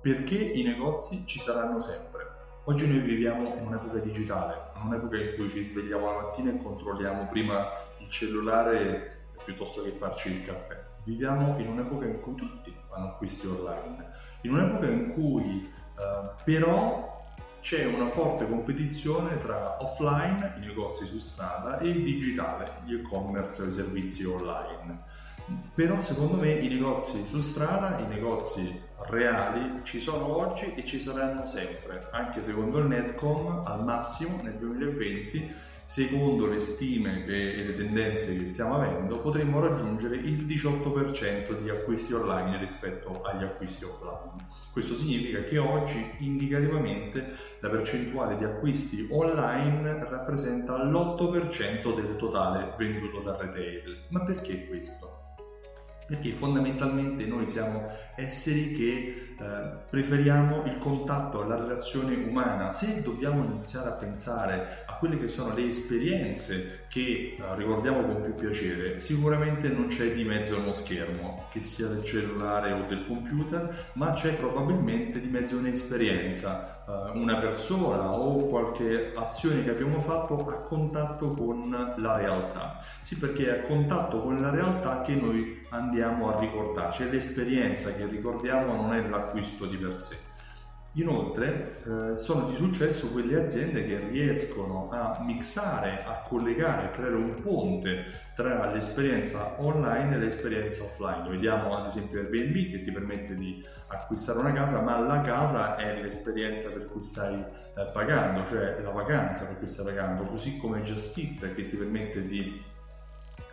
Perché i negozi ci saranno sempre. Oggi noi viviamo in un'epoca digitale, in un'epoca in cui ci svegliamo la mattina e controlliamo prima il cellulare piuttosto che farci il caffè. Viviamo in un'epoca in cui tutti fanno acquisti online, in un'epoca in cui uh, però c'è una forte competizione tra offline, i negozi su strada, e il digitale, gli e-commerce e i servizi online. Però secondo me i negozi su strada, i negozi reali ci sono oggi e ci saranno sempre, anche secondo il Netcom al massimo nel 2020 secondo le stime e le tendenze che stiamo avendo, potremmo raggiungere il 18% di acquisti online rispetto agli acquisti offline. Questo significa che oggi indicativamente la percentuale di acquisti online rappresenta l'8% del totale venduto da retail. Ma perché questo? Perché fondamentalmente noi siamo esseri che eh, preferiamo il contatto, la relazione umana. Se dobbiamo iniziare a pensare a quelle che sono le esperienze che eh, ricordiamo con più piacere, sicuramente non c'è di mezzo uno schermo, che sia del cellulare o del computer, ma c'è probabilmente di mezzo un'esperienza, eh, una persona o qualche azione che abbiamo fatto a contatto con la realtà. Sì, perché è a contatto con la realtà che noi andiamo a ricordarci, l'esperienza che ricordiamo non è l'acquisto di per sé. Inoltre eh, sono di successo quelle aziende che riescono a mixare, a collegare, a creare un ponte tra l'esperienza online e l'esperienza offline. Vediamo ad esempio Airbnb che ti permette di acquistare una casa, ma la casa è l'esperienza per cui stai eh, pagando, cioè la vacanza per cui stai pagando, così come Just Eat che ti permette di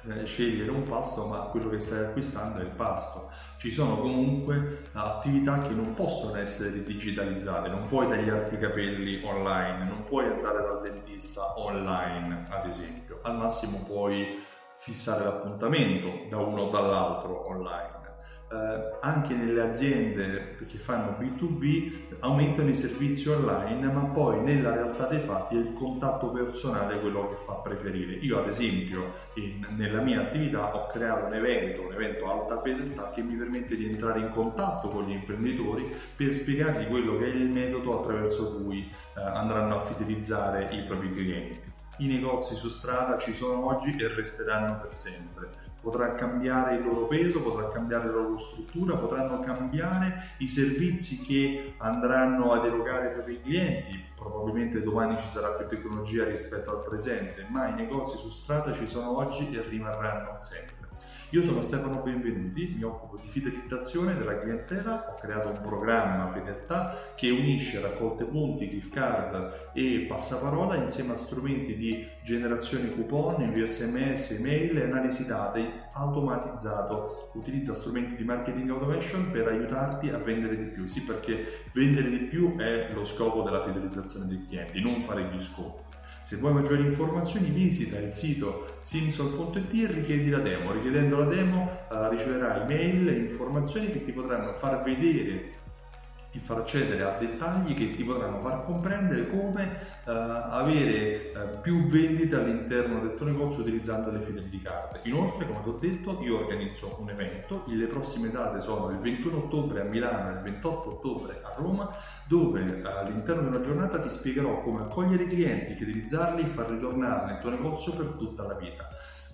eh, scegliere un pasto, ma quello che stai acquistando è il pasto. Ci sono comunque attività che non possono essere digitalizzate, non puoi tagliarti i capelli online, non puoi andare dal dentista online, ad esempio. Al massimo puoi fissare l'appuntamento da uno o dall'altro online eh, anche nelle aziende che fanno B2B aumentano i servizi online, ma poi nella realtà dei fatti è il contatto personale quello che fa preferire. Io ad esempio in, nella mia attività ho creato un evento, un evento alta fedeltà che mi permette di entrare in contatto con gli imprenditori per spiegargli quello che è il metodo attraverso cui eh, andranno a fidelizzare i propri clienti. I negozi su strada ci sono oggi e resteranno per sempre potrà cambiare il loro peso, potrà cambiare la loro struttura, potranno cambiare i servizi che andranno ad erogare per i clienti. Probabilmente domani ci sarà più tecnologia rispetto al presente, ma i negozi su strada ci sono oggi e rimarranno sempre. Io sono Stefano Benvenuti, mi occupo di fidelizzazione della clientela, ho creato un programma fedeltà che unisce raccolte punti, gift card e passaparola insieme a strumenti di generazione coupon, invio sms, email e analisi dati automatizzato. Utilizza strumenti di marketing automation per aiutarti a vendere di più. Sì, perché vendere di più è lo scopo della fidelizzazione dei clienti, non fare gli scopi. Se vuoi maggiori informazioni visita il sito simsol.it e richiedi la demo. Richiedendo la demo uh, riceverai mail e informazioni che ti potranno far vedere e far accedere a dettagli che ti potranno far comprendere come uh, avere uh, più vendite all'interno del tuo negozio utilizzando le fidelity card. Inoltre, come ti ho detto, io organizzo un evento, le prossime date sono il 21 ottobre a Milano e il 28 ottobre a Roma, dove uh, all'interno di una giornata ti spiegherò come accogliere i clienti, fidelizzarli e far ritornare nel tuo negozio per tutta la vita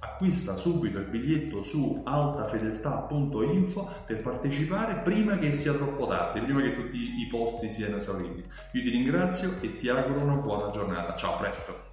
acquista subito il biglietto su altafedeltà.info per partecipare prima che sia troppo tardi, prima che tutti i posti siano esauriti. Io ti ringrazio e ti auguro una buona giornata. Ciao, a presto!